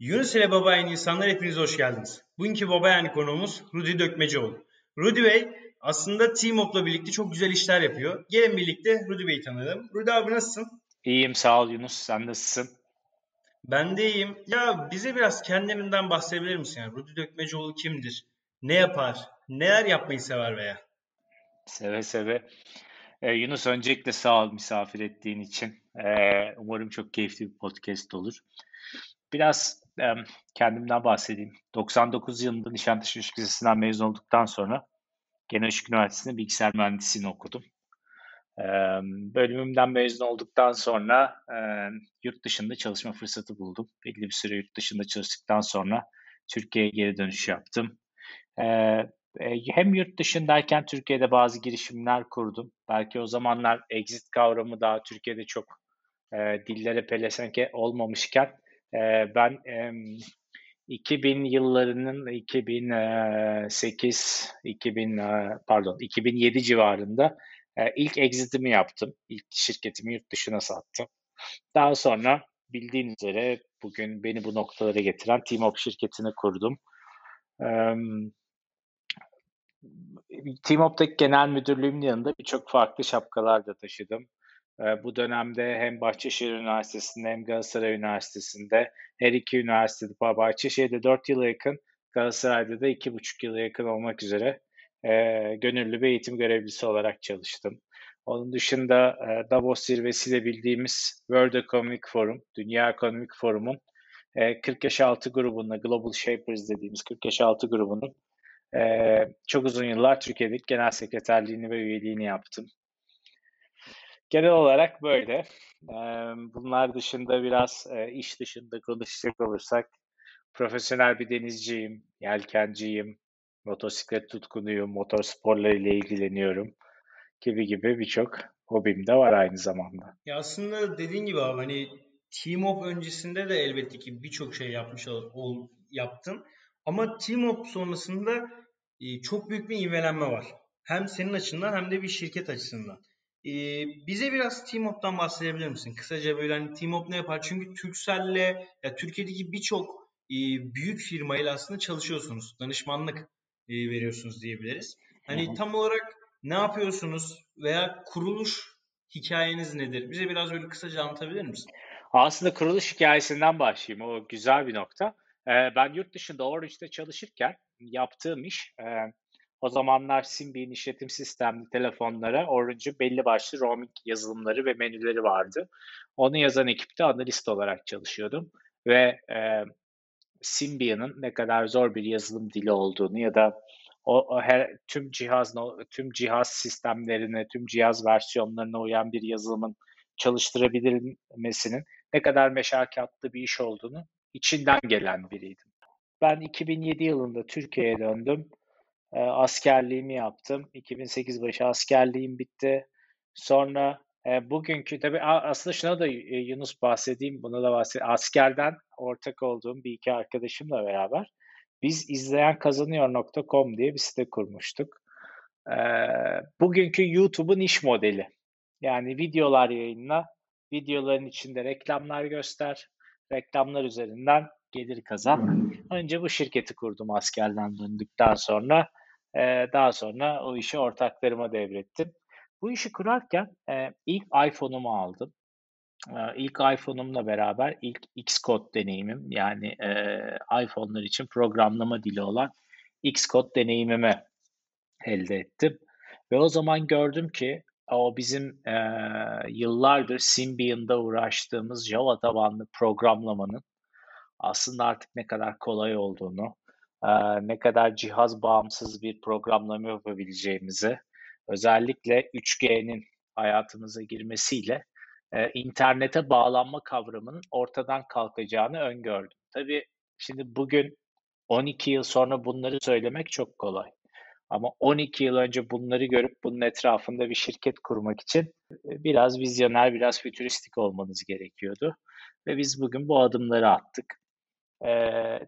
Yunus ile Babayan insanlar hepiniz hoş geldiniz. Bugünkü Babayan konuğumuz Rudy Dökmecioğlu. Rudy Bey aslında Teamop'la birlikte çok güzel işler yapıyor. Gelin birlikte Rudy Bey'i tanıyalım. Rudy abi nasılsın? İyiyim sağ ol Yunus. Sen nasılsın? Ben de iyiyim. Ya bize biraz kendinden bahsedebilir misin? Yani Rudy Dökmecioğlu kimdir? Ne yapar? Neler yapmayı sever veya? Seve seve. Ee, Yunus öncelikle sağ ol misafir ettiğin için. Ee, umarım çok keyifli bir podcast olur. Biraz kendimden bahsedeyim. 99 yılında Nişantaşı Işık Lisesi'nden mezun olduktan sonra Genel Işık Üniversitesi'nde bilgisayar mühendisliğini okudum. Bölümümden mezun olduktan sonra yurt dışında çalışma fırsatı buldum. Belli bir süre yurt dışında çalıştıktan sonra Türkiye'ye geri dönüş yaptım. E, hem yurt dışındayken Türkiye'de bazı girişimler kurdum. Belki o zamanlar exit kavramı daha Türkiye'de çok e, dillere pelesenk olmamışken e, ben e, 2000 yıllarının 2008 2000 pardon 2007 civarında ilk exit'imi yaptım. İlk şirketimi yurt dışına sattım. Daha sonra bildiğin üzere bugün beni bu noktalara getiren Teamop şirketini kurdum. Teamop'taki genel müdürlüğümün yanında birçok farklı şapkalar da taşıdım. Bu dönemde hem Bahçeşehir Üniversitesi'nde hem Galatasaray Üniversitesi'nde her iki üniversitede Bahçeşehir'de 4 yıla yakın Galatasaray'da da 2,5 yıla yakın olmak üzere gönüllü bir eğitim görevlisi olarak çalıştım. Onun dışında Davos zirvesiyle bildiğimiz World Economic Forum, Dünya Ekonomik Forum'un e, 40 yaş altı grubunda, Global Shapers dediğimiz 40 yaş altı grubunun çok uzun yıllar Türkiye'deki genel sekreterliğini ve üyeliğini yaptım. Genel olarak böyle. Bunlar dışında biraz iş dışında konuşacak olursak profesyonel bir denizciyim, yelkenciyim, motosiklet tutkunuyum, motor sporlarıyla ilgileniyorum gibi gibi birçok hobim de var aynı zamanda. Ya aslında dediğin gibi abi hani Team Up öncesinde de elbette ki birçok şey yapmış ol, yaptın. Ama Team Up sonrasında çok büyük bir ivmelenme var. Hem senin açından hem de bir şirket açısından. Ee, bize biraz Teamop'tan bahsedebilir misin? Kısaca böyle hani Teamop ne yapar? Çünkü Turkcell'le ya Türkiye'deki birçok e, büyük firmayla aslında çalışıyorsunuz. Danışmanlık e, veriyorsunuz diyebiliriz. Hani tam olarak ne yapıyorsunuz veya kuruluş hikayeniz nedir? Bize biraz böyle kısaca anlatabilir misin? Aslında kuruluş hikayesinden başlayayım. O güzel bir nokta. Ee, ben yurt dışında Orange'de çalışırken yaptığım iş e, o zamanlar Symbian işletim sistemli telefonlara Orange'ın belli başlı roaming yazılımları ve menüleri vardı. Onu yazan ekipte analist olarak çalışıyordum ve e, Symbian'ın ne kadar zor bir yazılım dili olduğunu ya da o, o her tüm cihaz tüm cihaz sistemlerine, tüm cihaz versiyonlarına uyan bir yazılımın çalıştırabilmesinin ne kadar meşakkatli bir iş olduğunu içinden gelen biriydim. Ben 2007 yılında Türkiye'ye döndüm e, askerliğimi yaptım. 2008 başı askerliğim bitti. Sonra e, bugünkü tabii aslında şuna da e, Yunus bahsedeyim, buna da bahsedeyim. Askerden ortak olduğum bir iki arkadaşımla beraber biz izleyenkazanıyor.com diye bir site kurmuştuk. E, bugünkü YouTube'un iş modeli. Yani videolar yayınla, videoların içinde reklamlar göster, reklamlar üzerinden gelir kazan. Önce bu şirketi kurdum askerden döndükten sonra. E, daha sonra o işi ortaklarıma devrettim. Bu işi kurarken e, ilk iPhone'umu aldım. E, ilk iPhone'umla beraber ilk Xcode deneyimim yani e, iPhone'lar için programlama dili olan Xcode deneyimimi elde ettim. Ve o zaman gördüm ki o bizim e, yıllardır Symbian'da uğraştığımız Java tabanlı programlamanın aslında artık ne kadar kolay olduğunu, ne kadar cihaz bağımsız bir programlama yapabileceğimizi, özellikle 3G'nin hayatımıza girmesiyle internete bağlanma kavramının ortadan kalkacağını öngördüm. Tabii şimdi bugün 12 yıl sonra bunları söylemek çok kolay. Ama 12 yıl önce bunları görüp bunun etrafında bir şirket kurmak için biraz vizyoner, biraz fütüristik olmanız gerekiyordu. Ve biz bugün bu adımları attık. E,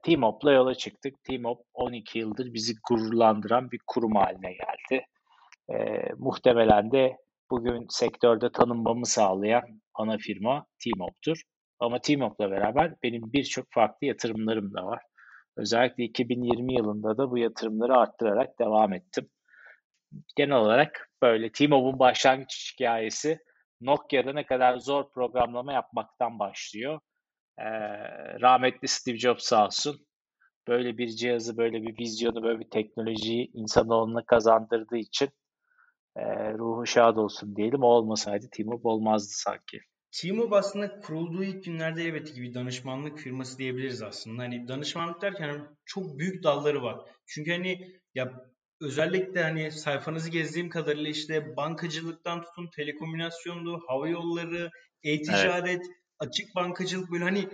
Teamop'la yola çıktık. Teamop 12 yıldır bizi gururlandıran bir kurum haline geldi. E, muhtemelen de bugün sektörde tanınmamı sağlayan ana firma Teamop'tur. Ama T-Mobile'la beraber benim birçok farklı yatırımlarım da var. Özellikle 2020 yılında da bu yatırımları arttırarak devam ettim. Genel olarak böyle T-Mobile'un başlangıç hikayesi Nokia'da ne kadar zor programlama yapmaktan başlıyor. Ee, rahmetli Steve Jobs sağ olsun böyle bir cihazı, böyle bir vizyonu, böyle bir teknolojiyi insanoğluna kazandırdığı için e, ruhu şad olsun diyelim. O olmasaydı T-Mobile olmazdı sanki. T-Mobile aslında kurulduğu ilk günlerde evet ki bir danışmanlık firması diyebiliriz aslında. Hani danışmanlık derken çok büyük dalları var. Çünkü hani ya özellikle hani sayfanızı gezdiğim kadarıyla işte bankacılıktan tutun telekomünikasyondu, hava yolları, e-ticaret, evet. Açık bankacılık böyle hani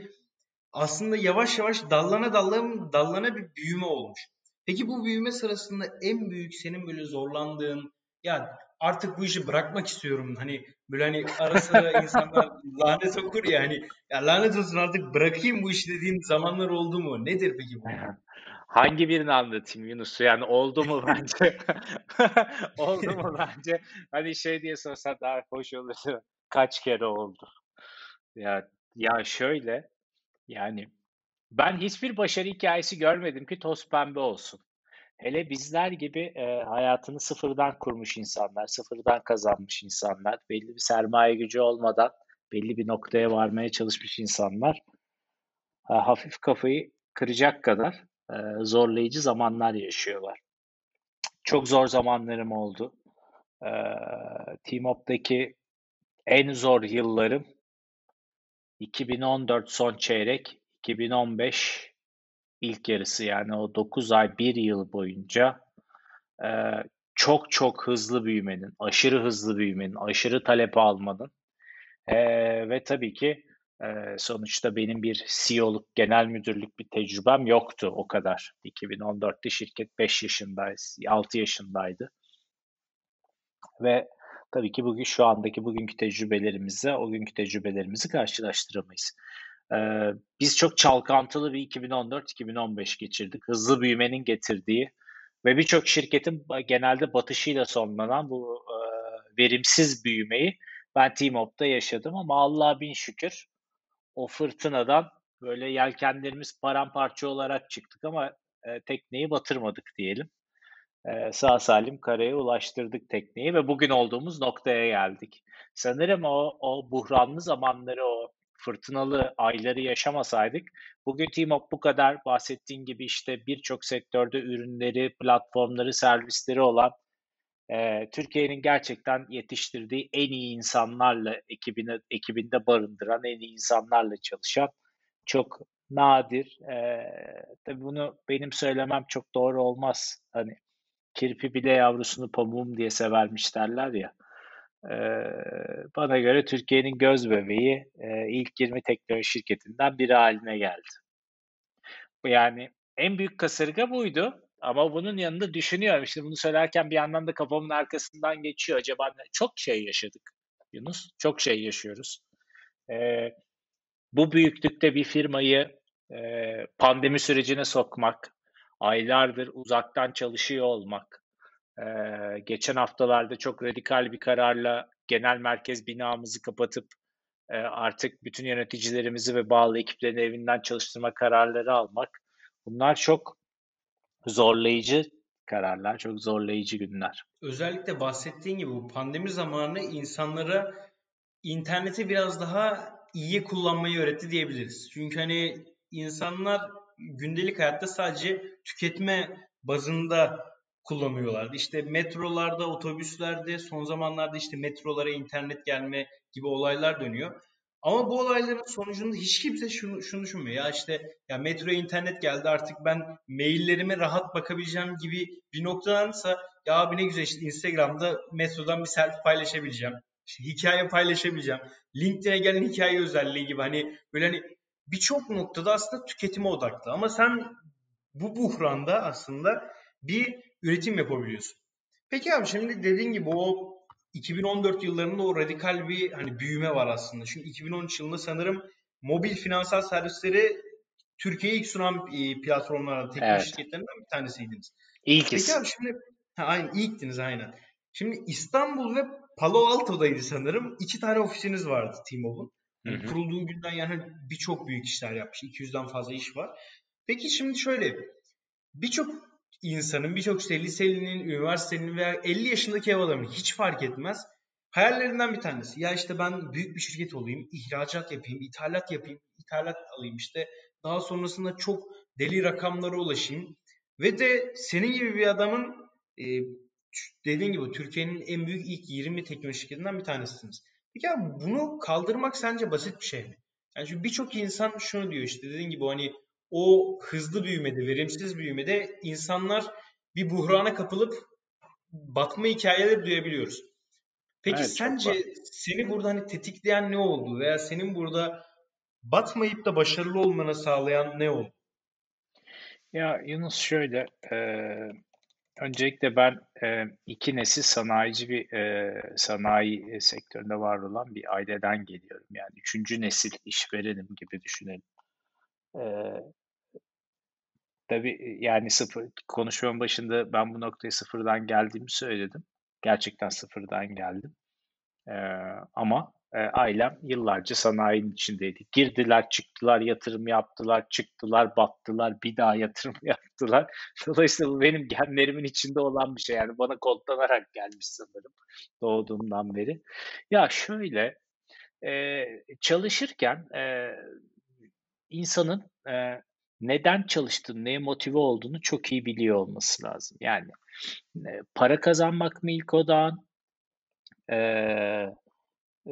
aslında yavaş yavaş dallana dallana, dallana bir büyüme olmuş. Peki bu büyüme sırasında en büyük senin böyle zorlandığın ya artık bu işi bırakmak istiyorum. Hani böyle hani ara sıra insanlar lanet okur ya hani ya lanet olsun artık bırakayım bu işi dediğin zamanlar oldu mu? Nedir peki bu? Hangi birini anlatayım Yunus? Yani oldu mu bence? oldu mu bence? Hani şey diye sorsan daha hoş olur. Kaç kere oldu? Ya ya şöyle yani ben hiçbir başarı hikayesi görmedim ki toz pembe olsun. Hele bizler gibi e, hayatını sıfırdan kurmuş insanlar, sıfırdan kazanmış insanlar, belli bir sermaye gücü olmadan belli bir noktaya varmaya çalışmış insanlar e, hafif kafayı kıracak kadar e, zorlayıcı zamanlar yaşıyorlar. Çok zor zamanlarım oldu. E, Team-Up'daki en zor yıllarım 2014 son çeyrek, 2015 ilk yarısı yani o 9 ay 1 yıl boyunca e, çok çok hızlı büyümenin, aşırı hızlı büyümenin, aşırı talep almanın e, ve tabii ki e, sonuçta benim bir CEO'luk, genel müdürlük bir tecrübem yoktu o kadar. 2014'te şirket 5 yaşındaydı, 6 yaşındaydı. Ve tabii ki bugün şu andaki bugünkü tecrübelerimizle o günkü tecrübelerimizi karşılaştıramayız. Ee, biz çok çalkantılı bir 2014-2015 geçirdik. Hızlı büyümenin getirdiği ve birçok şirketin genelde batışıyla sonlanan bu e, verimsiz büyümeyi ben Teamop'ta yaşadım ama Allah'a bin şükür o fırtınadan böyle yelkenlerimiz paramparça olarak çıktık ama e, tekneyi batırmadık diyelim. Sağ salim karaya ulaştırdık tekneyi ve bugün olduğumuz noktaya geldik. Sanırım o, o buhranlı zamanları, o fırtınalı ayları yaşamasaydık bugün Teamop bu kadar bahsettiğin gibi işte birçok sektörde ürünleri, platformları, servisleri olan e, Türkiye'nin gerçekten yetiştirdiği en iyi insanlarla ekibine, ekibinde barındıran en iyi insanlarla çalışan çok nadir. E, tabii bunu benim söylemem çok doğru olmaz. Hani kirpi bile yavrusunu pamuğum diye severmiş derler ya. E, bana göre Türkiye'nin göz bebeği e, ilk 20 teknoloji şirketinden biri haline geldi. Yani en büyük kasırga buydu. Ama bunun yanında düşünüyorum. Şimdi bunu söylerken bir yandan da kafamın arkasından geçiyor. Acaba çok şey yaşadık Yunus. Çok şey yaşıyoruz. Ee, bu büyüklükte bir firmayı e, pandemi sürecine sokmak, aylardır uzaktan çalışıyor olmak, e, geçen haftalarda çok radikal bir kararla genel merkez binamızı kapatıp e, artık bütün yöneticilerimizi ve bağlı ekiplerini evinden çalıştırma kararları almak, bunlar çok zorlayıcı kararlar, çok zorlayıcı günler. Özellikle bahsettiğin gibi bu pandemi zamanı insanlara interneti biraz daha iyiye kullanmayı öğretti diyebiliriz. Çünkü hani insanlar gündelik hayatta sadece tüketme bazında kullanıyorlardı. İşte metrolarda, otobüslerde son zamanlarda işte metrolara internet gelme gibi olaylar dönüyor. Ama bu olayların sonucunda hiç kimse şunu, şunu düşünmüyor. Ya işte ya metroya internet geldi artık ben maillerime rahat bakabileceğim gibi bir noktadansa ya abi ne güzel işte Instagram'da metrodan bir selfie paylaşabileceğim. İşte hikaye paylaşabileceğim. LinkedIn'e gelen hikaye özelliği gibi hani böyle hani birçok noktada aslında tüketime odaklı. Ama sen bu buhranda aslında bir üretim yapabiliyorsun. Peki abi şimdi dediğin gibi o 2014 yıllarında o radikal bir hani büyüme var aslında. Çünkü 2013 yılında sanırım mobil finansal servisleri Türkiye'ye ilk sunan e, platformlardan, teknoloji evet. şirketlerinden bir tanesiydiniz. İlkiz. Peki abi şimdi ha, aynen ilktiniz aynen. Şimdi İstanbul ve Palo Alto'daydı sanırım. İki tane ofisiniz vardı T-Mobile'un. Yani kurulduğu günden yani birçok büyük işler yapmış. 200'den fazla iş var. Peki şimdi şöyle birçok insanın, birçok işte liselinin, üniversitenin veya 50 yaşındaki ev adamının hiç fark etmez. Hayallerinden bir tanesi. Ya işte ben büyük bir şirket olayım, ihracat yapayım, ithalat yapayım, ithalat alayım işte. Daha sonrasında çok deli rakamlara ulaşayım. Ve de senin gibi bir adamın e, dediğin gibi Türkiye'nin en büyük ilk 20 teknoloji şirketinden bir tanesiniz. Peki abi bunu kaldırmak sence basit bir şey mi? Yani çünkü birçok insan şunu diyor işte dediğin gibi hani o hızlı büyümede, verimsiz büyümede insanlar bir buhrana kapılıp batma hikayeleri duyabiliyoruz. Peki evet, sence seni burada hani tetikleyen ne oldu veya senin burada batmayıp da başarılı olmanı sağlayan ne oldu? Ya Yunus şöyle, e, öncelikle ben e, iki nesil sanayici bir e, sanayi sektöründe var olan bir aileden geliyorum. Yani üçüncü nesil işverenim gibi düşünelim. E, tabii yani sıfır, konuşmanın başında ben bu noktaya sıfırdan geldiğimi söyledim. Gerçekten sıfırdan geldim. E, ama e, ailem yıllarca sanayinin içindeydi. Girdiler, çıktılar, yatırım yaptılar, çıktılar, battılar, bir daha yatırım yaptılar. Dolayısıyla bu benim genlerimin içinde olan bir şey. Yani bana kodlanarak gelmiş sanırım doğduğumdan beri. Ya şöyle, e, çalışırken e, insanın e, neden çalıştığını, neye motive olduğunu çok iyi biliyor olması lazım. Yani para kazanmak mı ilk odağın, e,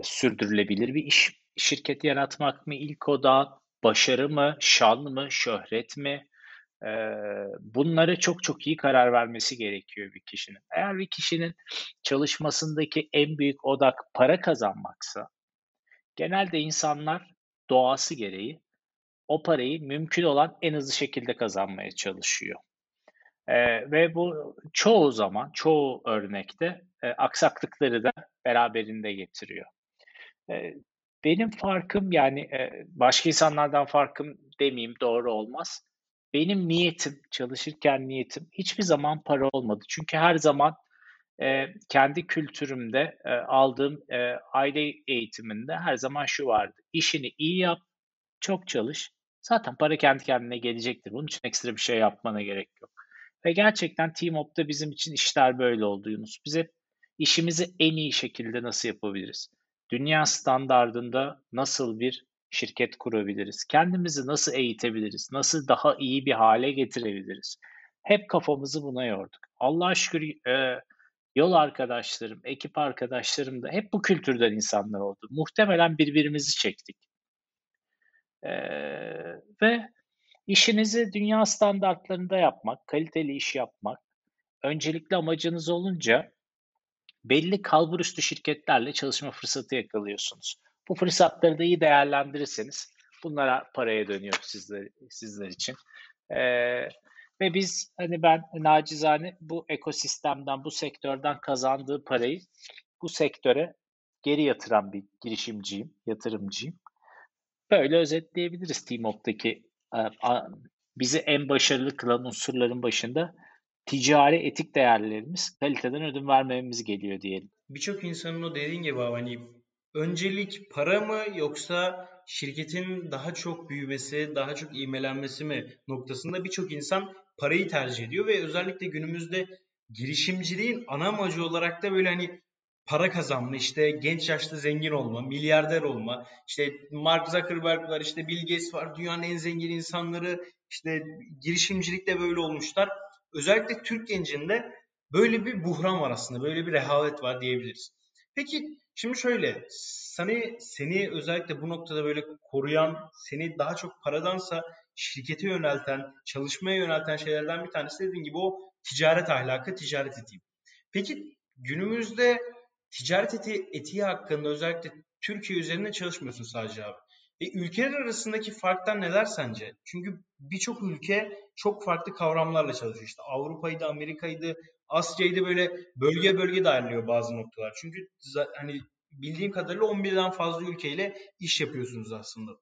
sürdürülebilir bir iş şirketi yaratmak mı ilk oda, başarı mı, şan mı, şöhret mi? Bunlara çok çok iyi karar vermesi gerekiyor bir kişinin. Eğer bir kişinin çalışmasındaki en büyük odak para kazanmaksa, genelde insanlar doğası gereği o parayı mümkün olan en hızlı şekilde kazanmaya çalışıyor. Ee, ve bu çoğu zaman, çoğu örnekte e, aksaklıkları da beraberinde getiriyor. Benim farkım yani başka insanlardan farkım demeyeyim doğru olmaz. Benim niyetim, çalışırken niyetim hiçbir zaman para olmadı. Çünkü her zaman kendi kültürümde aldığım aile eğitiminde her zaman şu vardı. İşini iyi yap, çok çalış. Zaten para kendi kendine gelecektir. Bunun için ekstra bir şey yapmana gerek yok. Ve gerçekten Team Up'ta bizim için işler böyle oldu Yunus. Biz hep işimizi en iyi şekilde nasıl yapabiliriz? Dünya standardında nasıl bir şirket kurabiliriz? Kendimizi nasıl eğitebiliriz? Nasıl daha iyi bir hale getirebiliriz? Hep kafamızı buna yorduk. Allah şükür e, yol arkadaşlarım, ekip arkadaşlarım da hep bu kültürden insanlar oldu. Muhtemelen birbirimizi çektik. E, ve işinizi dünya standartlarında yapmak, kaliteli iş yapmak, öncelikli amacınız olunca belli kalburüstü şirketlerle çalışma fırsatı yakalıyorsunuz. Bu fırsatları da iyi değerlendirirseniz bunlara paraya dönüyor sizler, sizler için. Ee, ve biz hani ben nacizane bu ekosistemden, bu sektörden kazandığı parayı bu sektöre geri yatıran bir girişimciyim, yatırımcıyım. Böyle özetleyebiliriz Teamop'taki e, bizi en başarılı kılan unsurların başında ticari etik değerlerimiz kaliteden ödün vermememiz geliyor diyelim. Birçok insanın o dediğin gibi hani öncelik para mı yoksa şirketin daha çok büyümesi, daha çok ivmelenmesi mi noktasında birçok insan parayı tercih ediyor ve özellikle günümüzde girişimciliğin ana amacı olarak da böyle hani para kazanma, işte genç yaşta zengin olma, milyarder olma, işte Mark Zuckerberg var, işte Bill Gates var, dünyanın en zengin insanları, işte girişimcilikte böyle olmuşlar özellikle Türk gencinde böyle bir buhran var aslında. Böyle bir rehavet var diyebiliriz. Peki şimdi şöyle seni seni özellikle bu noktada böyle koruyan, seni daha çok paradansa şirkete yönelten, çalışmaya yönelten şeylerden bir tanesi dediğin gibi o ticaret ahlakı, ticaret etiği. Peki günümüzde ticaret etiği, etiği hakkında özellikle Türkiye üzerinde çalışmıyorsun sadece abi. E, ülkeler arasındaki farklar neler sence? Çünkü birçok ülke çok farklı kavramlarla çalışıyor. İşte Avrupa'ydı, Amerika'ydı, Asya'ydı böyle bölge bölge dağılıyor bazı noktalar. Çünkü hani bildiğim kadarıyla 11'den fazla ülkeyle iş yapıyorsunuz aslında.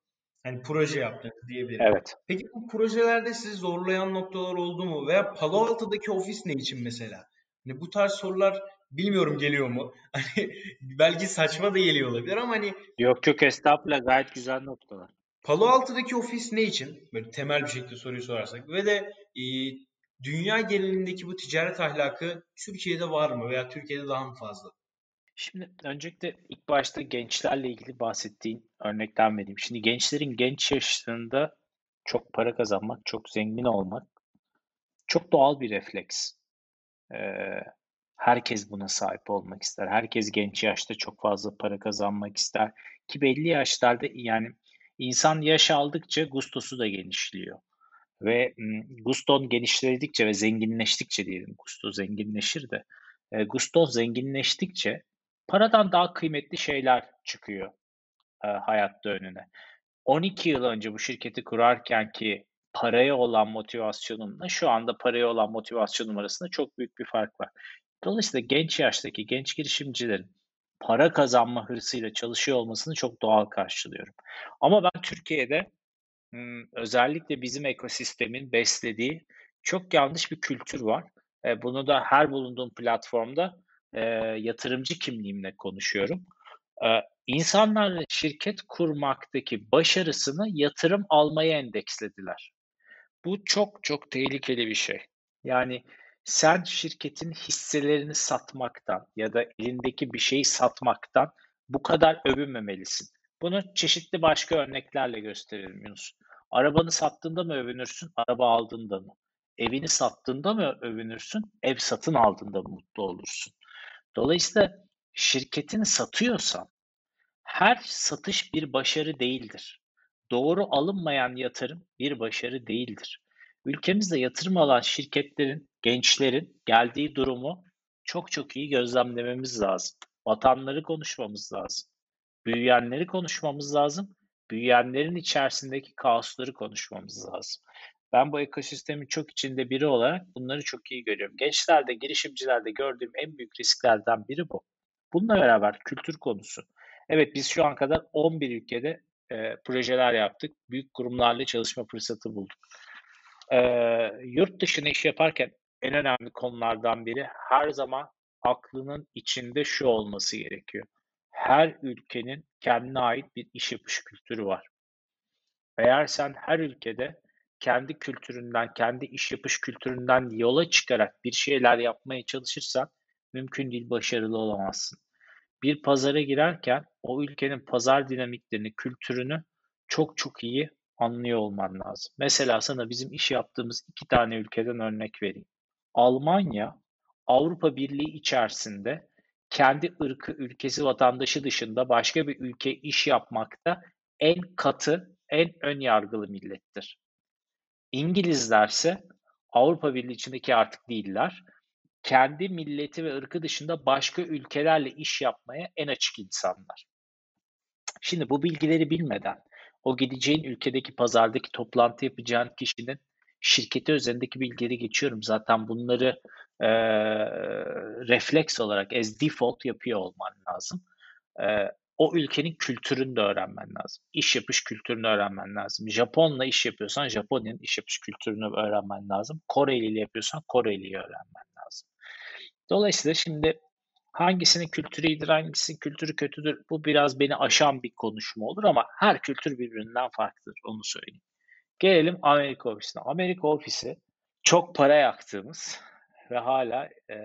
Hani proje yaptınız diyebilirim. Evet. Peki bu projelerde sizi zorlayan noktalar oldu mu? Veya Palo Alto'daki ofis ne için mesela? Hani bu tarz sorular Bilmiyorum geliyor mu? Hani belki saçma da geliyor olabilir ama hani Yok çok estağfurullah gayet güzel noktalar. Palo Alto'daki ofis ne için? Böyle temel bir şekilde soruyu sorarsak. Ve de e, dünya genelindeki bu ticaret ahlakı Türkiye'de var mı veya Türkiye'de daha mı fazla? Şimdi öncelikle ilk başta gençlerle ilgili bahsettiğin örnekten vereyim. Şimdi gençlerin genç yaşlarında çok para kazanmak, çok zengin olmak çok doğal bir refleks. Ee, herkes buna sahip olmak ister. Herkes genç yaşta çok fazla para kazanmak ister. Ki belli yaşlarda yani insan yaş aldıkça gustosu da genişliyor. Ve guston genişledikçe ve zenginleştikçe diyelim, gusto zenginleşir de, e, guston zenginleştikçe paradan daha kıymetli şeyler çıkıyor e, hayatta önüne. 12 yıl önce bu şirketi kurarken ki paraya olan motivasyonumla şu anda paraya olan motivasyonum arasında çok büyük bir fark var. Dolayısıyla genç yaştaki genç girişimcilerin para kazanma hırsıyla çalışıyor olmasını çok doğal karşılıyorum. Ama ben Türkiye'de özellikle bizim ekosistemin beslediği çok yanlış bir kültür var. E, bunu da her bulunduğum platformda e, yatırımcı kimliğimle konuşuyorum. E, insanlar şirket kurmaktaki başarısını yatırım almaya endekslediler. Bu çok çok tehlikeli bir şey. Yani sen şirketin hisselerini satmaktan ya da elindeki bir şeyi satmaktan bu kadar övünmemelisin. Bunu çeşitli başka örneklerle gösterelim Yunus. Arabanı sattığında mı övünürsün, araba aldığında mı? Evini sattığında mı övünürsün, ev satın aldığında mı mutlu olursun? Dolayısıyla şirketini satıyorsan her satış bir başarı değildir. Doğru alınmayan yatırım bir başarı değildir. Ülkemizde yatırım alan şirketlerin, gençlerin geldiği durumu çok çok iyi gözlemlememiz lazım. Vatanları konuşmamız lazım. Büyüyenleri konuşmamız lazım. Büyüyenlerin içerisindeki kaosları konuşmamız lazım. Ben bu ekosistemin çok içinde biri olarak bunları çok iyi görüyorum. Gençlerde, girişimcilerde gördüğüm en büyük risklerden biri bu. Bununla beraber kültür konusu. Evet biz şu an kadar 11 ülkede e, projeler yaptık. Büyük kurumlarla çalışma fırsatı bulduk. E, yurt dışına iş yaparken en önemli konulardan biri her zaman aklının içinde şu olması gerekiyor. Her ülkenin kendine ait bir iş yapış kültürü var. Eğer sen her ülkede kendi kültüründen, kendi iş yapış kültüründen yola çıkarak bir şeyler yapmaya çalışırsan mümkün değil başarılı olamazsın. Bir pazara girerken o ülkenin pazar dinamiklerini, kültürünü çok çok iyi anlıyor olman lazım. Mesela sana bizim iş yaptığımız iki tane ülkeden örnek vereyim. Almanya Avrupa Birliği içerisinde kendi ırkı, ülkesi, vatandaşı dışında başka bir ülke iş yapmakta en katı, en ön yargılı millettir. İngilizlerse Avrupa Birliği içindeki artık değiller. Kendi milleti ve ırkı dışında başka ülkelerle iş yapmaya en açık insanlar. Şimdi bu bilgileri bilmeden o gideceğin ülkedeki pazardaki toplantı yapacağın kişinin şirketi üzerindeki bilgileri geçiyorum. Zaten bunları e, refleks olarak as default yapıyor olman lazım. E, o ülkenin kültürünü de öğrenmen lazım. İş yapış kültürünü öğrenmen lazım. Japonla iş yapıyorsan Japonya'nın iş yapış kültürünü öğrenmen lazım. Koreli ile yapıyorsan Koreli'yi öğrenmen lazım. Dolayısıyla şimdi hangisinin kültürü iyidir, hangisinin kültürü kötüdür bu biraz beni aşan bir konuşma olur ama her kültür birbirinden farklıdır onu söyleyeyim. Gelelim Amerika ofisine. Amerika ofisi çok para yaktığımız ve hala e,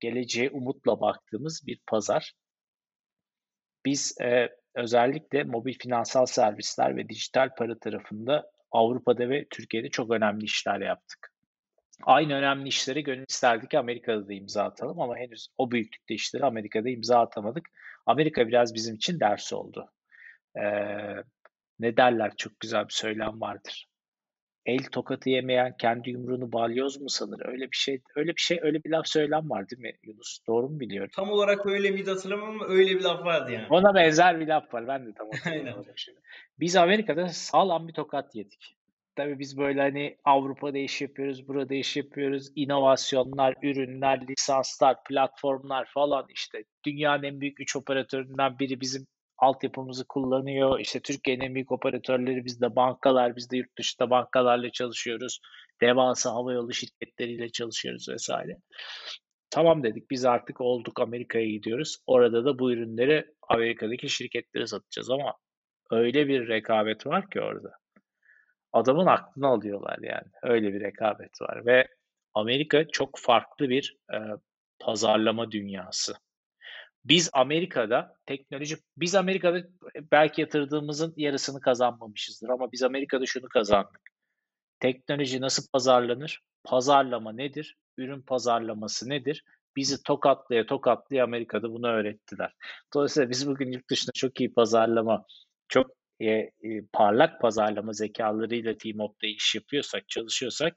geleceğe umutla baktığımız bir pazar. Biz e, özellikle mobil finansal servisler ve dijital para tarafında Avrupa'da ve Türkiye'de çok önemli işler yaptık. Aynı önemli işleri gönül isterdik Amerika'da da imza atalım ama henüz o büyüklükte işleri Amerika'da imza atamadık. Amerika biraz bizim için ders oldu. Ee, ne derler çok güzel bir söylem vardır. El tokatı yemeyen kendi yumruğunu balyoz mu sanır? Öyle bir şey, öyle bir şey, öyle bir laf söylem var değil mi Yunus? Doğru mu biliyorum? Tam olarak öyle miydi hatırlamam ama öyle bir laf vardı yani. Ona benzer bir laf var. Ben de tam hatırlamıyorum. Biz Amerika'da sağlam bir tokat yedik. Tabii biz böyle hani Avrupa'da iş yapıyoruz, burada iş yapıyoruz. İnovasyonlar, ürünler, lisanslar, platformlar falan işte. Dünyanın en büyük 3 operatöründen biri bizim altyapımızı kullanıyor. İşte Türkiye'nin en büyük operatörleri bizde bankalar, biz de yurt dışında bankalarla çalışıyoruz. Devasa havayolu şirketleriyle çalışıyoruz vesaire. tamam dedik biz artık olduk Amerika'ya gidiyoruz. Orada da bu ürünleri Amerika'daki şirketlere satacağız ama öyle bir rekabet var ki orada. Adamın aklını alıyorlar yani. Öyle bir rekabet var ve Amerika çok farklı bir e, pazarlama dünyası. Biz Amerika'da teknoloji, biz Amerika'da belki yatırdığımızın yarısını kazanmamışızdır ama biz Amerika'da şunu kazandık. Teknoloji nasıl pazarlanır? Pazarlama nedir? Ürün pazarlaması nedir? Bizi tokatlaya tokatlaya Amerika'da bunu öğrettiler. Dolayısıyla biz bugün yurt dışında çok iyi pazarlama, çok e, e, parlak pazarlama zekalarıyla Up'ta iş yapıyorsak, çalışıyorsak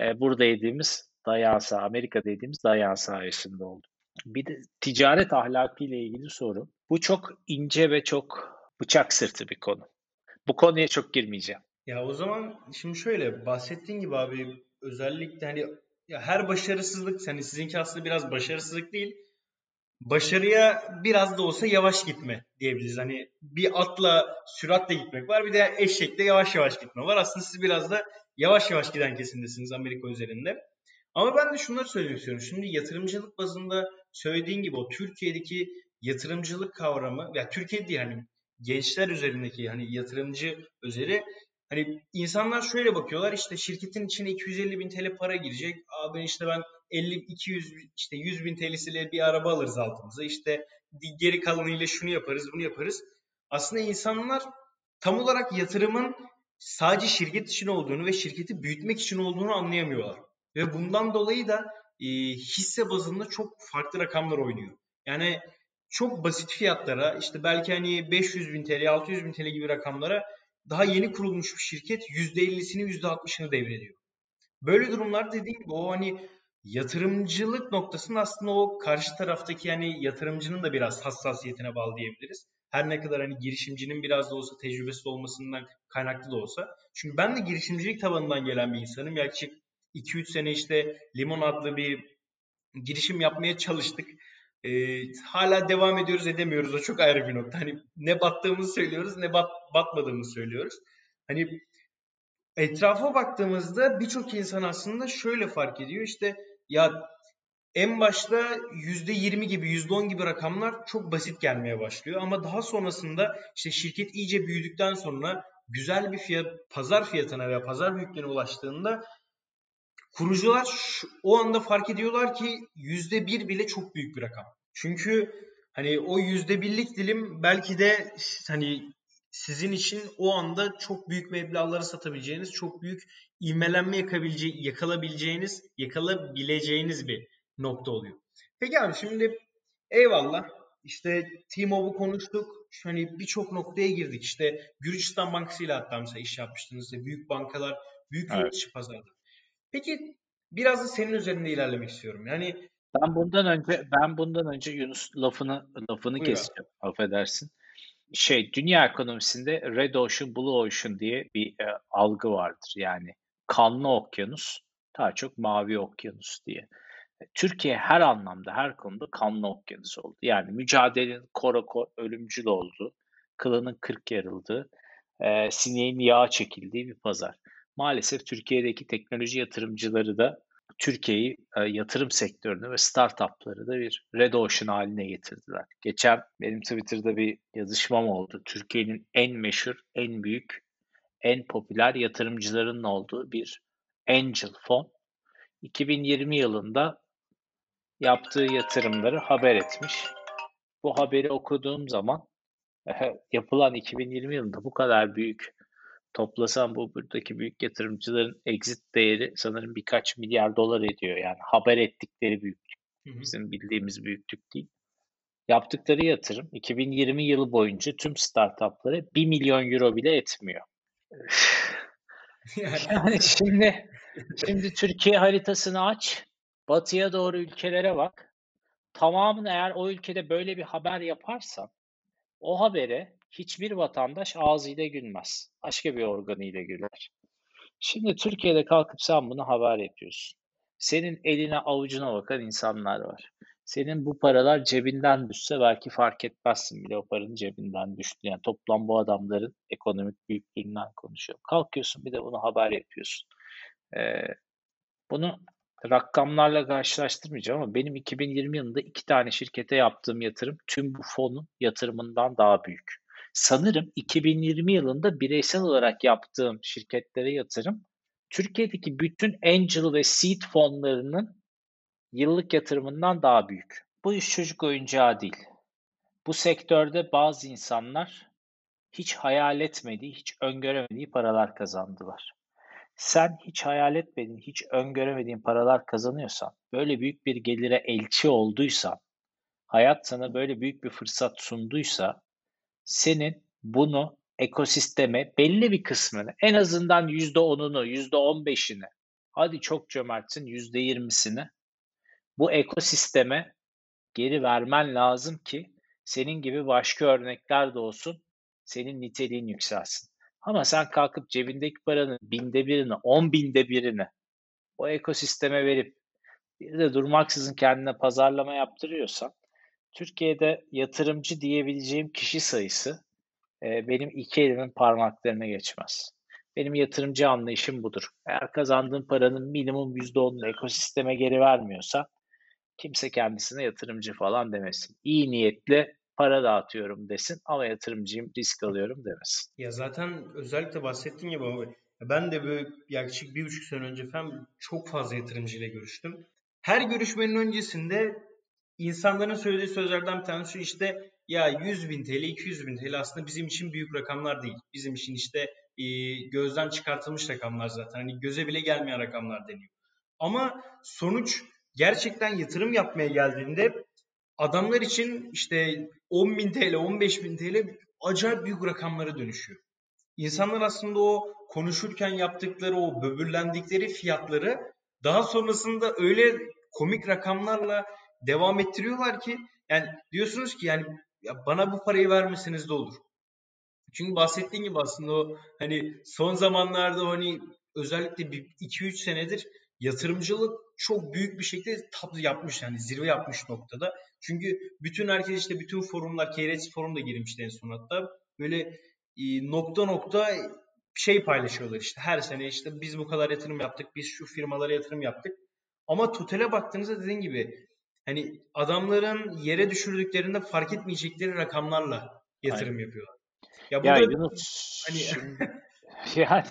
e, burada yediğimiz dayağı Amerika'da yediğimiz dayağı sayesinde oldu. Bir de ticaret ahlakı ile ilgili soru. Bu çok ince ve çok bıçak sırtı bir konu. Bu konuya çok girmeyeceğim. Ya o zaman şimdi şöyle bahsettiğin gibi abi özellikle hani ya her başarısızlık hani sizinki aslında biraz başarısızlık değil. Başarıya biraz da olsa yavaş gitme diyebiliriz. Hani bir atla süratle gitmek var bir de eşekle yavaş yavaş gitme var. Aslında siz biraz da yavaş yavaş giden kesimdesiniz Amerika üzerinde. Ama ben de şunları söylemek istiyorum. Şimdi yatırımcılık bazında söylediğin gibi o Türkiye'deki yatırımcılık kavramı ya Türkiye değil hani gençler üzerindeki hani yatırımcı üzeri hani insanlar şöyle bakıyorlar işte şirketin içine 250 bin TL para girecek. Abi işte ben 50 200 işte 100 bin TL'siyle bir araba alırız altımıza. İşte geri kalanıyla şunu yaparız, bunu yaparız. Aslında insanlar tam olarak yatırımın sadece şirket için olduğunu ve şirketi büyütmek için olduğunu anlayamıyorlar. Ve bundan dolayı da e, hisse bazında çok farklı rakamlar oynuyor. Yani çok basit fiyatlara işte belki hani 500 bin TL, 600 bin TL gibi rakamlara daha yeni kurulmuş bir şirket %50'sini %60'ını devrediyor. Böyle durumlar dediğim gibi o hani yatırımcılık noktasında aslında o karşı taraftaki yani yatırımcının da biraz hassasiyetine bağlı diyebiliriz. Her ne kadar hani girişimcinin biraz da olsa tecrübesi olmasından kaynaklı da olsa. Çünkü ben de girişimcilik tabanından gelen bir insanım. Yaklaşık 2-3 sene işte Limon adlı bir girişim yapmaya çalıştık. Ee, hala devam ediyoruz edemiyoruz. O çok ayrı bir nokta. Hani ne battığımızı söylüyoruz ne bat, batmadığımızı söylüyoruz. Hani etrafa baktığımızda birçok insan aslında şöyle fark ediyor. İşte ya en başta %20 gibi %10 gibi rakamlar çok basit gelmeye başlıyor. Ama daha sonrasında işte şirket iyice büyüdükten sonra güzel bir fiyat, pazar fiyatına veya pazar büyüklüğüne ulaştığında kurucular şu, o anda fark ediyorlar ki yüzde bir bile çok büyük bir rakam. Çünkü hani o yüzde birlik dilim belki de hani sizin için o anda çok büyük meblağları satabileceğiniz, çok büyük ivmelenme yakabilece yakalabileceğiniz, yakalabileceğiniz bir nokta oluyor. Peki abi şimdi eyvallah işte T-Mobile'u konuştuk. Hani birçok noktaya girdik. İşte Gürcistan Bankası ile hatta mesela iş yapmıştınız. İşte büyük bankalar, büyük evet. yurt dışı pazarda. Peki biraz da senin üzerinde ilerlemek istiyorum. Yani ben bundan önce ben bundan önce Yunus lafını lafını keseceğim. Affedersin. Şey dünya ekonomisinde Red Ocean, Blue Ocean diye bir e, algı vardır. Yani kanlı okyanus, daha çok mavi okyanus diye. Türkiye her anlamda, her konuda kanlı okyanus oldu. Yani mücadelenin koroko ölümcül oldu. Kılının kırk yarıldı. E, sineğin yağa çekildiği bir pazar maalesef Türkiye'deki teknoloji yatırımcıları da Türkiye'yi e, yatırım sektörünü ve startupları da bir red ocean haline getirdiler. Geçen benim Twitter'da bir yazışmam oldu. Türkiye'nin en meşhur, en büyük, en popüler yatırımcıların olduğu bir angel fon 2020 yılında yaptığı yatırımları haber etmiş. Bu haberi okuduğum zaman yapılan 2020 yılında bu kadar büyük Toplasam bu buradaki büyük yatırımcıların exit değeri sanırım birkaç milyar dolar ediyor. Yani haber ettikleri büyüklük. Bizim bildiğimiz büyüklük değil. Yaptıkları yatırım 2020 yılı boyunca tüm startuplara 1 milyon euro bile etmiyor. yani şimdi şimdi Türkiye haritasını aç. Batıya doğru ülkelere bak. Tamamını eğer o ülkede böyle bir haber yaparsan o habere hiçbir vatandaş ağzıyla gülmez. Başka bir organıyla güler. Şimdi Türkiye'de kalkıp sen bunu haber yapıyorsun. Senin eline avucuna bakan insanlar var. Senin bu paralar cebinden düşse belki fark etmezsin bile o paranın cebinden düştü. Yani toplam bu adamların ekonomik büyüklüğünden konuşuyor. Kalkıyorsun bir de bunu haber yapıyorsun. Ee, bunu rakamlarla karşılaştırmayacağım ama benim 2020 yılında iki tane şirkete yaptığım yatırım tüm bu fonun yatırımından daha büyük. Sanırım 2020 yılında bireysel olarak yaptığım şirketlere yatırım Türkiye'deki bütün angel ve seed fonlarının yıllık yatırımından daha büyük. Bu iş çocuk oyuncağı değil. Bu sektörde bazı insanlar hiç hayal etmediği, hiç öngöremediği paralar kazandılar. Sen hiç hayal etmediğin, hiç öngöremediğin paralar kazanıyorsan, böyle büyük bir gelire elçi olduysan, hayat sana böyle büyük bir fırsat sunduysa, senin bunu ekosisteme belli bir kısmını, en azından %10'unu, %15'ini, hadi çok cömertsin %20'sini bu ekosisteme geri vermen lazım ki senin gibi başka örnekler de olsun, senin niteliğin yükselsin. Ama sen kalkıp cebindeki paranın binde birini, on binde birini o ekosisteme verip bir de durmaksızın kendine pazarlama yaptırıyorsan Türkiye'de yatırımcı diyebileceğim kişi sayısı e, benim iki elimin parmaklarına geçmez. Benim yatırımcı anlayışım budur. Eğer kazandığın paranın minimum %10'unu ekosisteme geri vermiyorsa kimse kendisine yatırımcı falan demesin. İyi niyetle para dağıtıyorum desin ama yatırımcıyım, risk alıyorum demesin. Ya zaten özellikle bahsettiğin gibi abi, ben de böyle yaklaşık bir buçuk sene önce falan çok fazla yatırımcıyla görüştüm. Her görüşmenin öncesinde insanların söylediği sözlerden bir tanesi işte ya 100 bin TL, 200 bin TL aslında bizim için büyük rakamlar değil. Bizim için işte e, gözden çıkartılmış rakamlar zaten. Hani göze bile gelmeyen rakamlar deniyor. Ama sonuç gerçekten yatırım yapmaya geldiğinde adamlar için işte 10 bin TL, 15 bin TL acayip büyük rakamlara dönüşüyor. İnsanlar aslında o konuşurken yaptıkları o böbürlendikleri fiyatları daha sonrasında öyle komik rakamlarla devam ettiriyorlar ki yani diyorsunuz ki yani ya bana bu parayı vermeseniz de olur. Çünkü bahsettiğin gibi aslında o hani son zamanlarda hani özellikle 2-3 senedir yatırımcılık çok büyük bir şekilde tab yapmış yani zirve yapmış noktada. Çünkü bütün herkes işte bütün forumlar, KRS forum da girmişti en son hatta. Böyle e, nokta nokta şey paylaşıyorlar işte her sene işte biz bu kadar yatırım yaptık, biz şu firmalara yatırım yaptık. Ama totale baktığınızda dediğin gibi hani adamların yere düşürdüklerinde fark etmeyecekleri rakamlarla yatırım Aynen. yapıyorlar. Ya, ya Yunus hani yani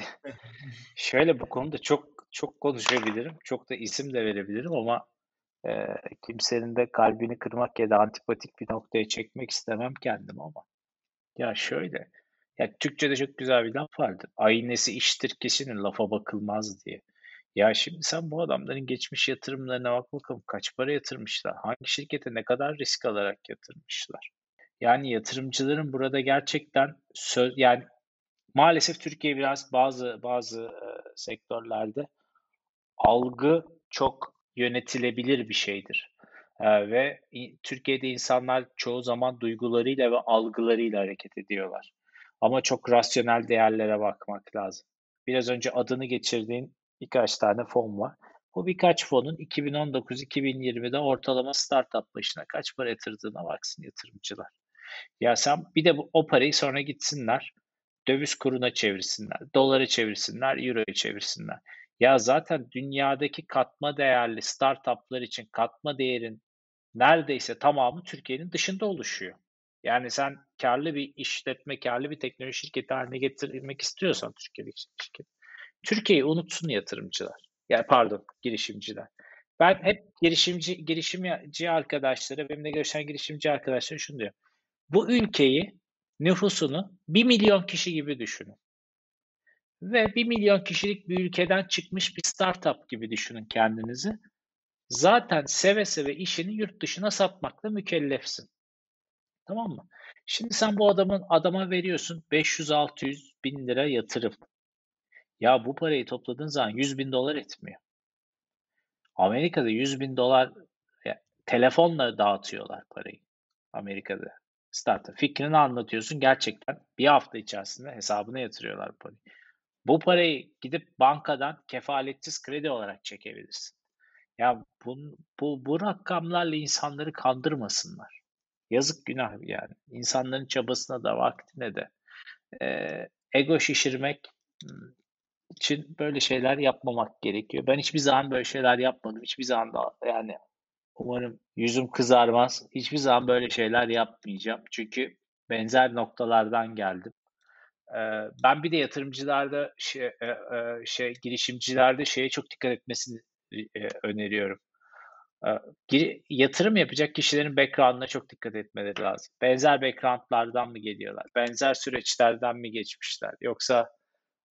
şöyle bu konuda çok çok konuşabilirim. Çok da isim de verebilirim ama e, kimsenin de kalbini kırmak ya da antipatik bir noktaya çekmek istemem kendim ama. Ya şöyle. Ya Türkçe'de çok güzel bir laf vardı. Aynesi iştir kişinin lafa bakılmaz diye. Ya şimdi sen bu adamların geçmiş yatırımlarına bak bakalım kaç para yatırmışlar, hangi şirkete ne kadar risk alarak yatırmışlar. Yani yatırımcıların burada gerçekten söz yani maalesef Türkiye biraz bazı bazı e, sektörlerde algı çok yönetilebilir bir şeydir. E, ve Türkiye'de insanlar çoğu zaman duygularıyla ve algılarıyla hareket ediyorlar. Ama çok rasyonel değerlere bakmak lazım. Biraz önce adını geçirdiğin birkaç tane fon var. Bu birkaç fonun 2019-2020'de ortalama startup başına kaç para yatırdığına baksın yatırımcılar. Ya sen bir de bu, o parayı sonra gitsinler döviz kuruna çevirsinler, dolara çevirsinler, euroya çevirsinler. Ya zaten dünyadaki katma değerli startuplar için katma değerin neredeyse tamamı Türkiye'nin dışında oluşuyor. Yani sen karlı bir işletme, karlı bir teknoloji şirketi haline getirmek istiyorsan Türkiye'deki şirket, Türkiye'yi unutsun yatırımcılar. Yani pardon, girişimciler. Ben hep girişimci girişimci arkadaşlara, benimle görüşen girişimci arkadaşlara şunu diyorum. Bu ülkeyi, nüfusunu 1 milyon kişi gibi düşünün. Ve 1 milyon kişilik bir ülkeden çıkmış bir startup gibi düşünün kendinizi. Zaten seve seve işini yurt dışına satmakla mükellefsin. Tamam mı? Şimdi sen bu adamın adama veriyorsun 500-600 bin lira yatırım. Ya bu parayı topladığın zaman 100 bin dolar etmiyor. Amerika'da 100 bin dolar ya, telefonla dağıtıyorlar parayı. Amerika'da. Startup. Fikrini anlatıyorsun gerçekten bir hafta içerisinde hesabına yatırıyorlar parayı. Bu parayı gidip bankadan kefaletsiz kredi olarak çekebilirsin. Ya bu, bu, bu rakamlarla insanları kandırmasınlar. Yazık günah yani. İnsanların çabasına da vaktine de. E, ego şişirmek için böyle şeyler yapmamak gerekiyor. Ben hiçbir zaman böyle şeyler yapmadım. Hiçbir zaman da yani umarım yüzüm kızarmaz. Hiçbir zaman böyle şeyler yapmayacağım. Çünkü benzer noktalardan geldim. Ben bir de yatırımcılarda şey, şey girişimcilerde şeye çok dikkat etmesini e, öneriyorum. Yatırım yapacak kişilerin background'ına çok dikkat etmeleri lazım. Benzer background'lardan mı geliyorlar? Benzer süreçlerden mi geçmişler? Yoksa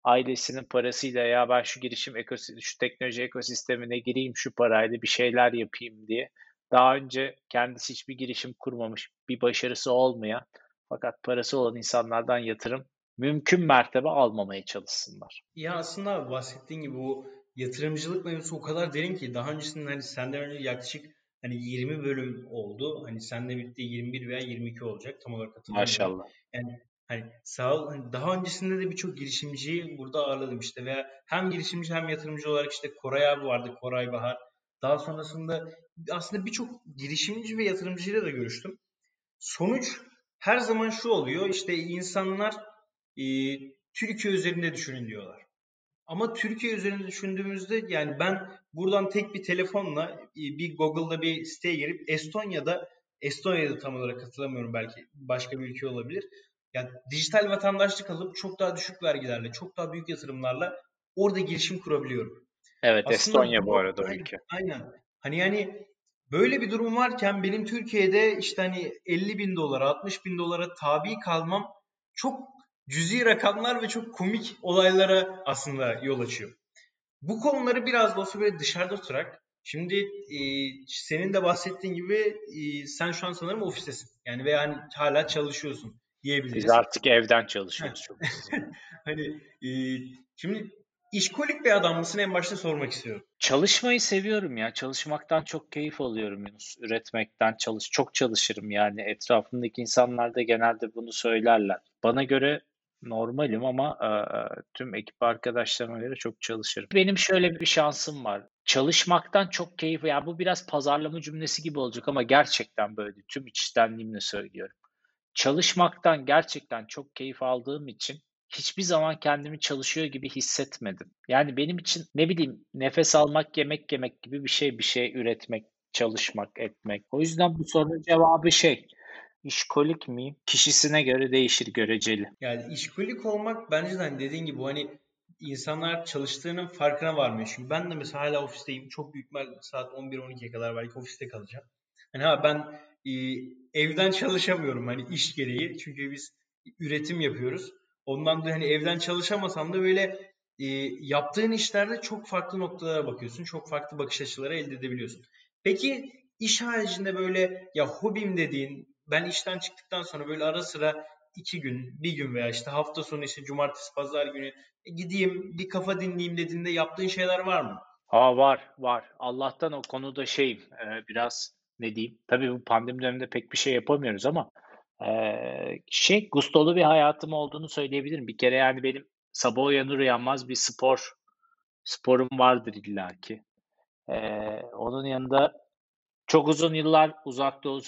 ailesinin parasıyla ya ben şu girişim ekosistemi, şu teknoloji ekosistemine gireyim şu parayla bir şeyler yapayım diye daha önce kendisi hiçbir girişim kurmamış, bir başarısı olmayan fakat parası olan insanlardan yatırım mümkün mertebe almamaya çalışsınlar. Ya aslında bahsettiğin gibi bu yatırımcılık mevzusu o kadar derin ki daha öncesinde hani senden önce yaklaşık hani 20 bölüm oldu. Hani seninle birlikte 21 veya 22 olacak tam olarak hatırlamıyorum. Maşallah. Yani hani sağ ol, hani daha öncesinde de birçok girişimciyi burada ağırladım işte veya hem girişimci hem yatırımcı olarak işte Koray abi vardı, Koray Bahar. Daha sonrasında aslında birçok girişimci ve yatırımcıyla da görüştüm. Sonuç her zaman şu oluyor işte insanlar e, Türkiye üzerinde düşünün diyorlar. Ama Türkiye üzerinde düşündüğümüzde yani ben buradan tek bir telefonla e, bir Google'da bir siteye girip Estonya'da Estonya'da tam olarak hatırlamıyorum belki başka bir ülke olabilir. Yani dijital vatandaşlık alıp çok daha düşük vergilerle, çok daha büyük yatırımlarla orada girişim kurabiliyorum. Evet Aslında Estonya bu, arada o ülke. Aynen. Hani yani böyle bir durum varken benim Türkiye'de işte hani 50 bin dolara 60 bin dolara tabi kalmam çok cüzi rakamlar ve çok komik olaylara aslında yol açıyor. Bu konuları biraz da olsa böyle dışarıda tutarak şimdi e, senin de bahsettiğin gibi e, sen şu an sanırım ofistesin. Yani ve yani hala çalışıyorsun diyebiliriz. Biz artık evden çalışıyoruz çok. hani e, şimdi İşkolik bir adam mısın en başta sormak istiyorum. Çalışmayı seviyorum ya. Çalışmaktan çok keyif alıyorum Yunus. Üretmekten çalış çok çalışırım yani. Etrafımdaki insanlar da genelde bunu söylerler. Bana göre normalim ama e, tüm ekip arkadaşlarıma göre çok çalışırım. Benim şöyle bir şansım var. Çalışmaktan çok keyif, yani bu biraz pazarlama cümlesi gibi olacak ama gerçekten böyle tüm içtenliğimle söylüyorum. Çalışmaktan gerçekten çok keyif aldığım için hiçbir zaman kendimi çalışıyor gibi hissetmedim. Yani benim için ne bileyim nefes almak, yemek yemek gibi bir şey, bir şey üretmek, çalışmak, etmek. O yüzden bu sorunun cevabı şey, İşkolik miyim? Kişisine göre değişir göreceli. Yani işkolik olmak bence de hani dediğin gibi hani insanlar çalıştığının farkına varmıyor. Çünkü ben de mesela hala ofisteyim. Çok büyük ihtimal saat 11-12'ye kadar belki ofiste kalacağım. Hani ha ben e, evden çalışamıyorum hani iş gereği. Çünkü biz üretim yapıyoruz. Ondan da hani evden çalışamasam da böyle e, yaptığın işlerde çok farklı noktalara bakıyorsun. Çok farklı bakış açıları elde edebiliyorsun. Peki iş haricinde böyle ya hobim dediğin ben işten çıktıktan sonra böyle ara sıra iki gün, bir gün veya işte hafta sonu işte cumartesi, pazar günü e, gideyim bir kafa dinleyeyim dediğinde yaptığın şeyler var mı? Aa var, var. Allah'tan o konuda şeyim e, biraz ne diyeyim. Tabii bu pandemi döneminde pek bir şey yapamıyoruz ama e, şey gustolu bir hayatım olduğunu söyleyebilirim. Bir kere yani benim sabah uyanır uyanmaz bir spor sporum vardır illaki. E, onun yanında çok uzun yıllar uzak doğu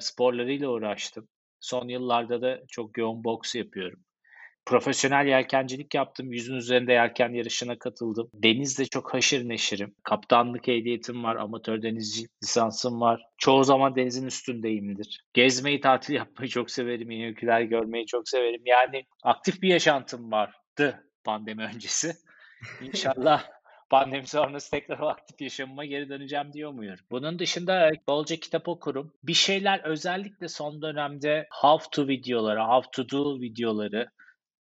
sporlarıyla uğraştım. Son yıllarda da çok yoğun boks yapıyorum. Profesyonel yelkencilik yaptım. Yüzün üzerinde yelken yarışına katıldım. Denizde çok haşır neşirim. Kaptanlık ehliyetim var. Amatör denizcilik lisansım var. Çoğu zaman denizin üstündeyimdir. Gezmeyi, tatil yapmayı çok severim. Yeni ülkeler görmeyi çok severim. Yani aktif bir yaşantım vardı pandemi öncesi. İnşallah pandemi sonrası tekrar o aktif yaşamıma geri döneceğim diyor muyum? Bunun dışında bolca kitap okurum. Bir şeyler özellikle son dönemde how to videoları, how to do videoları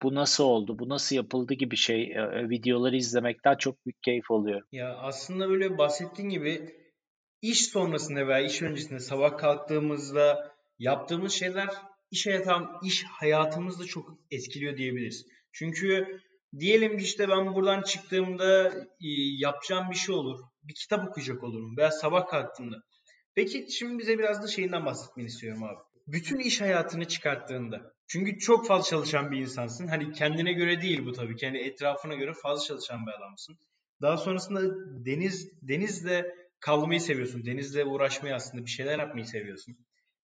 bu nasıl oldu, bu nasıl yapıldı gibi şey e, e, videoları izlemekten çok büyük keyif alıyorum. Ya aslında böyle bahsettiğin gibi iş sonrasında veya iş öncesinde sabah kalktığımızda yaptığımız şeyler iş hayatım, iş hayatımızda çok etkiliyor diyebiliriz. Çünkü Diyelim ki işte ben buradan çıktığımda e, yapacağım bir şey olur. Bir kitap okuyacak olurum veya sabah kalktığımda. Peki şimdi bize biraz da şeyinden bahsetmeni istiyorum abi. Bütün iş hayatını çıkarttığında çünkü çok fazla çalışan bir insansın. Hani kendine göre değil bu tabii ki. Yani etrafına göre fazla çalışan bir adamsın. Daha sonrasında deniz denizle kalmayı seviyorsun. Denizle uğraşmayı aslında bir şeyler yapmayı seviyorsun.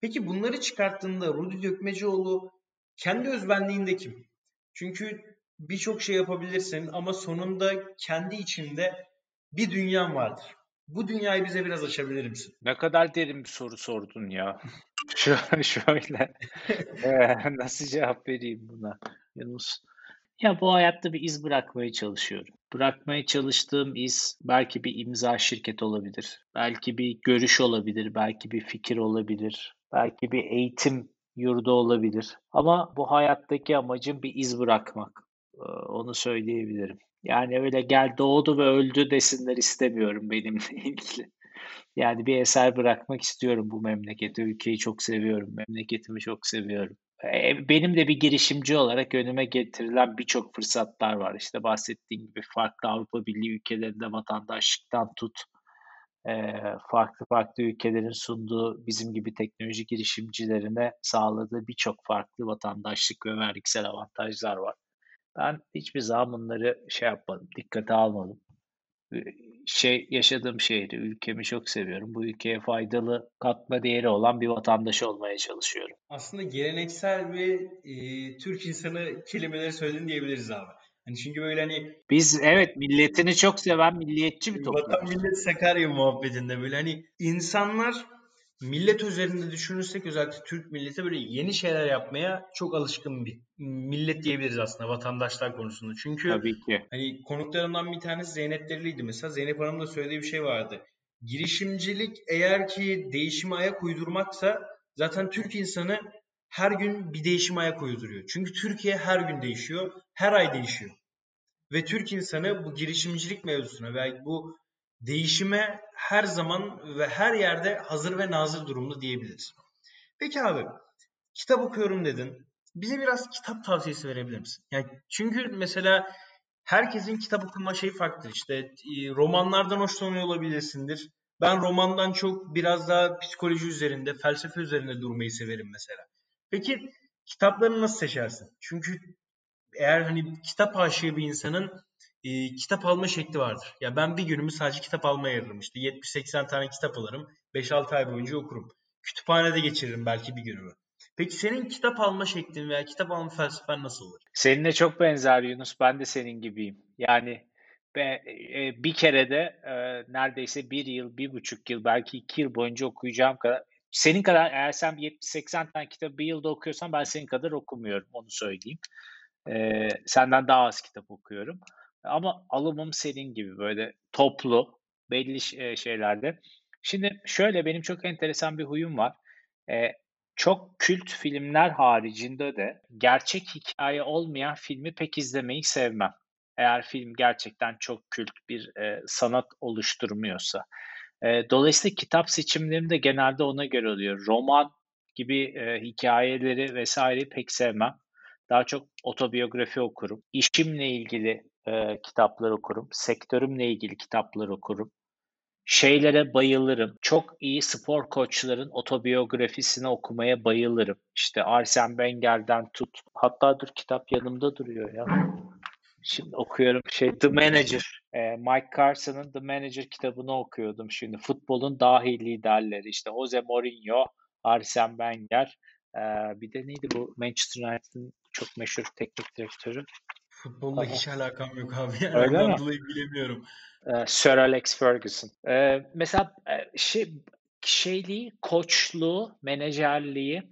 Peki bunları çıkarttığında Rudi Dökmecioğlu kendi özbenliğinde kim? Çünkü birçok şey yapabilirsin ama sonunda kendi içinde bir dünyan vardır. Bu dünyayı bize biraz açabilir misin? Ne kadar derin bir soru sordun ya. Şöyle nasıl cevap vereyim buna Yunus? Ya bu hayatta bir iz bırakmaya çalışıyorum. Bırakmaya çalıştığım iz belki bir imza şirket olabilir. Belki bir görüş olabilir. Belki bir fikir olabilir. Belki bir eğitim yurdu olabilir. Ama bu hayattaki amacım bir iz bırakmak. Onu söyleyebilirim. Yani öyle gel doğdu ve öldü desinler istemiyorum benimle ilgili. Yani bir eser bırakmak istiyorum bu memlekete. Ülkeyi çok seviyorum. Memleketimi çok seviyorum. E, benim de bir girişimci olarak önüme getirilen birçok fırsatlar var. İşte bahsettiğim gibi farklı Avrupa Birliği ülkelerinde vatandaşlıktan tut, e, farklı farklı ülkelerin sunduğu bizim gibi teknoloji girişimcilerine sağladığı birçok farklı vatandaşlık ve vergisel avantajlar var. Ben hiçbir zaman bunları şey yapmadım, dikkate almadım şey yaşadığım şehri, ülkemi çok seviyorum. Bu ülkeye faydalı katma değeri olan bir vatandaş olmaya çalışıyorum. Aslında geleneksel bir e, Türk insanı kelimeleri söyledin diyebiliriz abi. Hani çünkü böyle hani biz evet milletini çok seven milliyetçi bir toplum. Vatan millet Sakarya muhabbetinde böyle hani insanlar millet üzerinde düşünürsek özellikle Türk milleti böyle yeni şeyler yapmaya çok alışkın bir millet diyebiliriz aslında vatandaşlar konusunda. Çünkü Tabii ki. hani konuklarımdan bir tanesi Zeynep Deriliydi mesela. Zeynep Hanım da söylediği bir şey vardı. Girişimcilik eğer ki değişime ayak uydurmaksa zaten Türk insanı her gün bir değişime ayak uyduruyor. Çünkü Türkiye her gün değişiyor, her ay değişiyor. Ve Türk insanı bu girişimcilik mevzusuna ve bu değişime her zaman ve her yerde hazır ve nazır durumda diyebiliriz. Peki abi kitap okuyorum dedin. Bize biraz kitap tavsiyesi verebilir misin? Yani çünkü mesela herkesin kitap okuma şeyi farklı. İşte e, romanlardan hoşlanıyor olabilirsindir. Ben romandan çok biraz daha psikoloji üzerinde, felsefe üzerinde durmayı severim mesela. Peki kitaplarını nasıl seçersin? Çünkü eğer hani kitap aşığı bir insanın e, kitap alma şekli vardır. Ya ben bir günümü sadece kitap almaya ayırırım. İşte 70-80 tane kitap alırım. 5-6 ay boyunca okurum. Kütüphanede geçiririm belki bir günümü. Peki senin kitap alma şeklin veya kitap alma felsefen nasıldır? Seninle çok benzer Yunus. Ben de senin gibiyim. Yani e, bir kere de e, neredeyse bir yıl, bir buçuk yıl, belki iki yıl boyunca okuyacağım kadar. Senin kadar eğer sen 70-80 tane kitabı bir yılda okuyorsan ben senin kadar okumuyorum. Onu söyleyeyim. E, senden daha az kitap okuyorum. Ama alımım senin gibi böyle toplu belli şeylerde. Şimdi şöyle benim çok enteresan bir huyum var. Ee, çok kült filmler haricinde de gerçek hikaye olmayan filmi pek izlemeyi sevmem. Eğer film gerçekten çok kült bir e, sanat oluşturmuyorsa. E, dolayısıyla kitap seçimlerim de genelde ona göre oluyor. Roman gibi e, hikayeleri vesaire pek sevmem. Daha çok otobiyografi okurum. İşimle ilgili e, kitaplar okurum. Sektörümle ilgili kitaplar okurum. Şeylere bayılırım. Çok iyi spor koçların otobiyografisini okumaya bayılırım. İşte Arsene Wenger'den tut. Hatta dur kitap yanımda duruyor ya. Şimdi okuyorum şey The Manager. E, Mike Carson'ın The Manager kitabını okuyordum şimdi. Futbolun dahi liderleri. İşte Jose Mourinho, Arsene Wenger. E, bir de neydi bu Manchester United'ın çok meşhur teknik direktörü? Futbolla hiç alakam yok abi. Yani Öyle Ondan mi? dolayı bilemiyorum. Ee, Sir Alex Ferguson. Ee, mesela e, şey şeyliği, koçluğu, menajerliği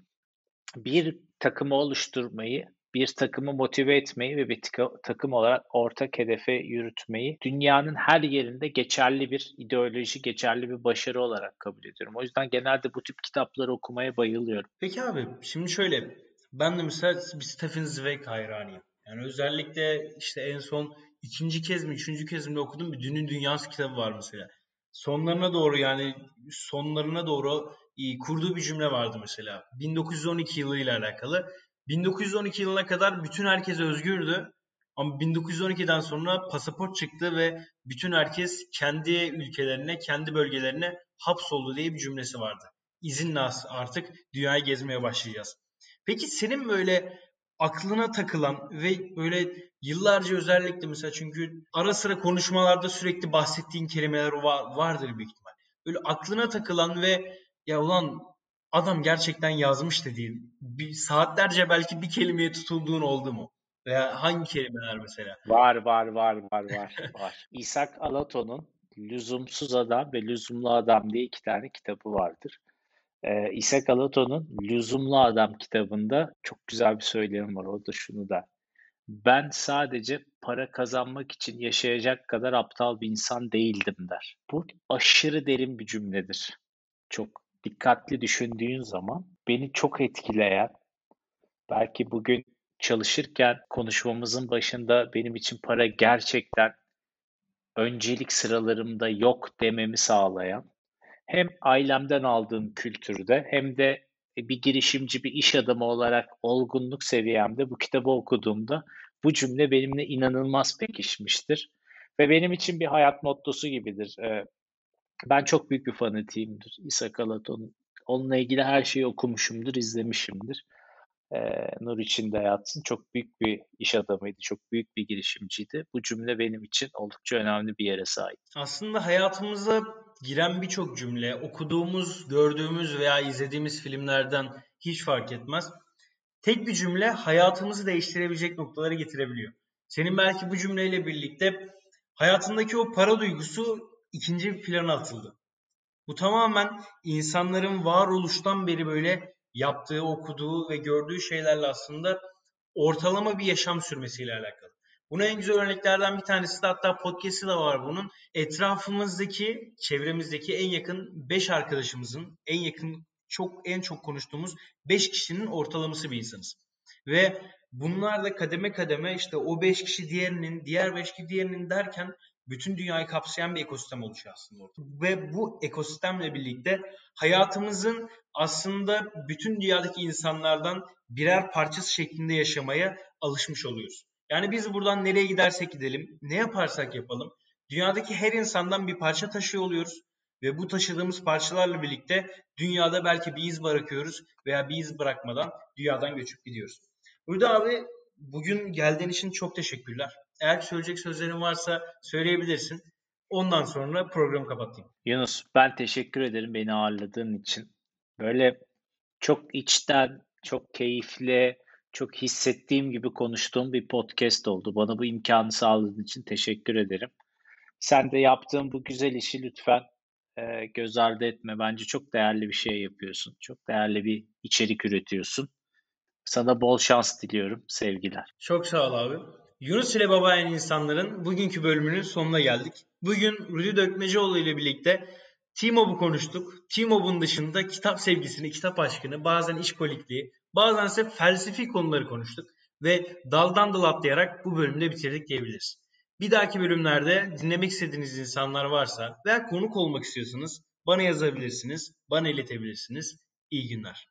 bir takımı oluşturmayı, bir takımı motive etmeyi ve bir takım olarak ortak hedefe yürütmeyi dünyanın her yerinde geçerli bir ideoloji, geçerli bir başarı olarak kabul ediyorum. O yüzden genelde bu tip kitapları okumaya bayılıyorum. Peki abi şimdi şöyle ben de mesela bir Stephen Zweig hayranıyım. Yani özellikle işte en son ikinci kez mi, üçüncü kez mi okudum bir Dünün Dünyası kitabı var mesela. Sonlarına doğru yani sonlarına doğru kurduğu bir cümle vardı mesela. 1912 yılı ile alakalı. 1912 yılına kadar bütün herkes özgürdü. Ama 1912'den sonra pasaport çıktı ve bütün herkes kendi ülkelerine, kendi bölgelerine hapsoldu diye bir cümlesi vardı. İzinle artık dünyayı gezmeye başlayacağız. Peki senin böyle aklına takılan ve böyle yıllarca özellikle mesela çünkü ara sıra konuşmalarda sürekli bahsettiğin kelimeler var, vardır büyük ihtimal. Böyle aklına takılan ve ya ulan adam gerçekten yazmış dediğin bir saatlerce belki bir kelimeye tutulduğun oldu mu? Veya hangi kelimeler mesela? Var var var var var var. İshak Alato'nun Lüzumsuz Adam ve Lüzumlu Adam diye iki tane kitabı vardır. Ee, İshak Alato'nun Lüzumlu Adam kitabında çok güzel bir söylem var. O da şunu da. Ben sadece para kazanmak için yaşayacak kadar aptal bir insan değildim der. Bu aşırı derin bir cümledir. Çok dikkatli düşündüğün zaman beni çok etkileyen, belki bugün çalışırken konuşmamızın başında benim için para gerçekten öncelik sıralarımda yok dememi sağlayan hem ailemden aldığım kültürde hem de bir girişimci, bir iş adamı olarak olgunluk seviyemde bu kitabı okuduğumda bu cümle benimle inanılmaz pekişmiştir. Ve benim için bir hayat mottosu gibidir. Ee, ben çok büyük bir fanatiyimdir İshak Alaton. Onunla ilgili her şeyi okumuşumdur, izlemişimdir. Ee, nur içinde yatsın. Çok büyük bir iş adamıydı, çok büyük bir girişimciydi. Bu cümle benim için oldukça önemli bir yere sahip. Aslında hayatımıza giren birçok cümle, okuduğumuz, gördüğümüz veya izlediğimiz filmlerden hiç fark etmez. Tek bir cümle hayatımızı değiştirebilecek noktalara getirebiliyor. Senin belki bu cümleyle birlikte hayatındaki o para duygusu ikinci plana atıldı. Bu tamamen insanların varoluştan beri böyle yaptığı, okuduğu ve gördüğü şeylerle aslında ortalama bir yaşam sürmesiyle alakalı. Buna en güzel örneklerden bir tanesi de hatta podcast'i de var bunun. Etrafımızdaki, çevremizdeki en yakın 5 arkadaşımızın, en yakın çok en çok konuştuğumuz 5 kişinin ortalaması bir insanız. Ve bunlar da kademe kademe işte o 5 kişi diğerinin, diğer 5 kişi diğerinin derken bütün dünyayı kapsayan bir ekosistem oluşuyor aslında orada. Ve bu ekosistemle birlikte hayatımızın aslında bütün dünyadaki insanlardan birer parçası şeklinde yaşamaya alışmış oluyoruz. Yani biz buradan nereye gidersek gidelim, ne yaparsak yapalım, dünyadaki her insandan bir parça taşıyor oluyoruz. Ve bu taşıdığımız parçalarla birlikte dünyada belki bir iz bırakıyoruz veya bir iz bırakmadan dünyadan göçüp gidiyoruz. Burada abi bugün geldiğin için çok teşekkürler. Eğer söyleyecek sözlerin varsa söyleyebilirsin. Ondan sonra programı kapatayım. Yunus ben teşekkür ederim beni ağırladığın için. Böyle çok içten, çok keyifli, çok hissettiğim gibi konuştuğum bir podcast oldu. Bana bu imkanı sağladığın için teşekkür ederim. Sen de yaptığın bu güzel işi lütfen e, göz ardı etme. Bence çok değerli bir şey yapıyorsun. Çok değerli bir içerik üretiyorsun. Sana bol şans diliyorum. Sevgiler. Çok sağ ol abi. Yunus ile Babayan insanların bugünkü bölümünün sonuna geldik. Bugün Rudi Dökmecioğlu ile birlikte T-Mob'u konuştuk. T-Mob'un dışında kitap sevgisini, kitap aşkını, bazen işkolikliği, bazen ise felsefi konuları konuştuk. Ve daldan dal atlayarak bu bölümde bitirdik diyebiliriz. Bir dahaki bölümlerde dinlemek istediğiniz insanlar varsa veya konuk olmak istiyorsanız bana yazabilirsiniz, bana iletebilirsiniz. İyi günler.